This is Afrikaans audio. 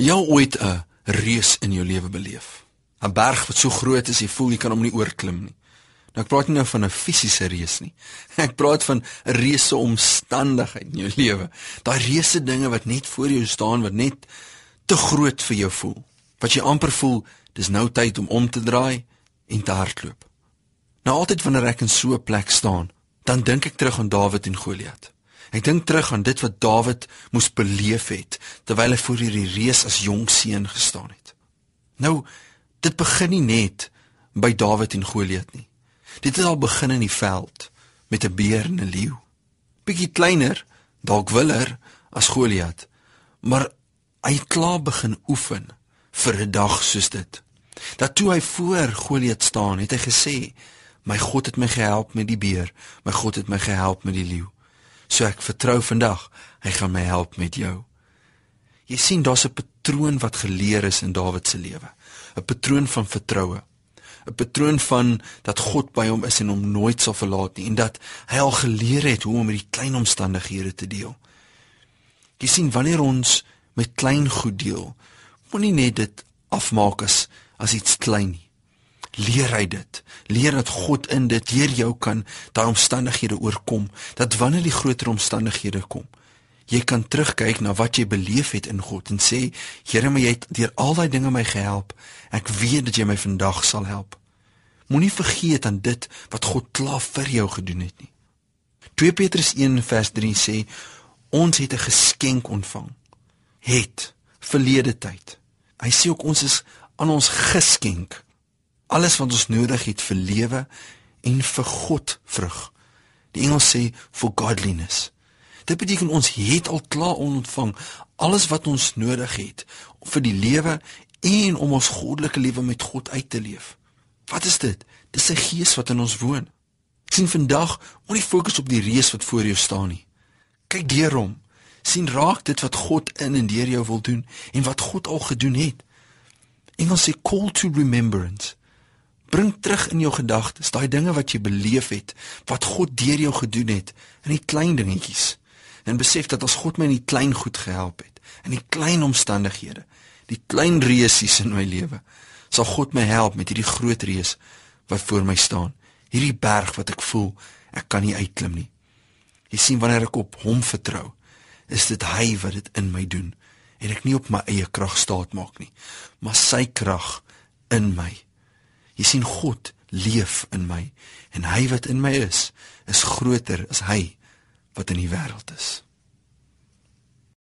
Jy ooit 'n reus in jou lewe beleef? 'n Berg wat so groot is jy voel jy kan hom nie oorklim nie. Nou ek praat nie nou van 'n fisiese reus nie. Ek praat van 'n reuse omstandigheid in jou lewe. Daai reuse dinge wat net voor jou staan wat net te groot vir jou voel. Wat jy amper voel dis nou tyd om om te draai en te hardloop. Nou altyd wanneer ek in so 'n plek staan, dan dink ek terug aan Dawid en Goliat. Ek dink terug aan dit wat Dawid moes beleef het terwyl hy voor hierdie reus as jong seun gestaan het. Nou, dit begin nie net by Dawid en Goliat nie. Dit het al begin in die veld met 'n beer en 'n leeu. Bietjie kleiner, dalk willer as Goliat, maar hy het klaar begin oefen vir 'n dag soos dit. Dat toe hy voor Goliat staan, het hy gesê: "My God het my gehelp met die beer, my God het my gehelp met die leeu." So ek vertrou vandag, hy gaan my help met jou. Jy sien daar's 'n patroon wat geleer is in Dawid se lewe. 'n Patroon van vertroue. 'n Patroon van dat God by hom is en hom nooit sal verlaat nie en dat hy al geleer het hoe om met die klein omstandighede te deel. Jy sien wanneer ons met klein goed deel, moenie net dit afmaak as as iets klein nie leer hy dit. Leer dat God in dit deur jou kan daai omstandighede oorkom. Dat wanneer die groter omstandighede kom, jy kan terugkyk na wat jy beleef het in God en sê, Here, my jy het deur al daai dinge my gehelp. Ek weet dat jy my vandag sal help. Moenie vergeet aan dit wat God klaar vir jou gedoen het nie. 2 Petrus 1 vers 3 sê ons het 'n geskenk ontvang. Het verlede tyd. Hy sê ook ons is aan ons geskenk alles wat ons nodig het vir lewe en vir God vrug. Die Engels sê for godliness. Dit beteken ons het al klaar ontvang alles wat ons nodig het vir die lewe en om ons goddelike lewe met God uit te leef. Wat is dit? Dis sy gees wat in ons woon. sien vandag moenie fokus op die reus wat voor jou staan nie. Kyk deur hom. sien raak dit wat God in en deur jou wil doen en wat God al gedoen het. Engels sê call to remembrance. Bring terug in jou gedagtes daai dinge wat jy beleef het, wat God deur jou gedoen het, in die klein dingetjies. En besef dat as God my in die klein goed gehelp het, in die klein omstandighede, die klein reusies in my lewe, sal God my help met hierdie groot reus wat voor my staan. Hierdie berg wat ek voel ek kan nie uitklim nie. Jy sien wanneer ek op hom vertrou, is dit hy wat dit in my doen en ek nie op my eie krag staat maak nie, maar sy krag in my. Jy sien God leef in my en hy wat in my is is groter as hy wat in die wêreld is.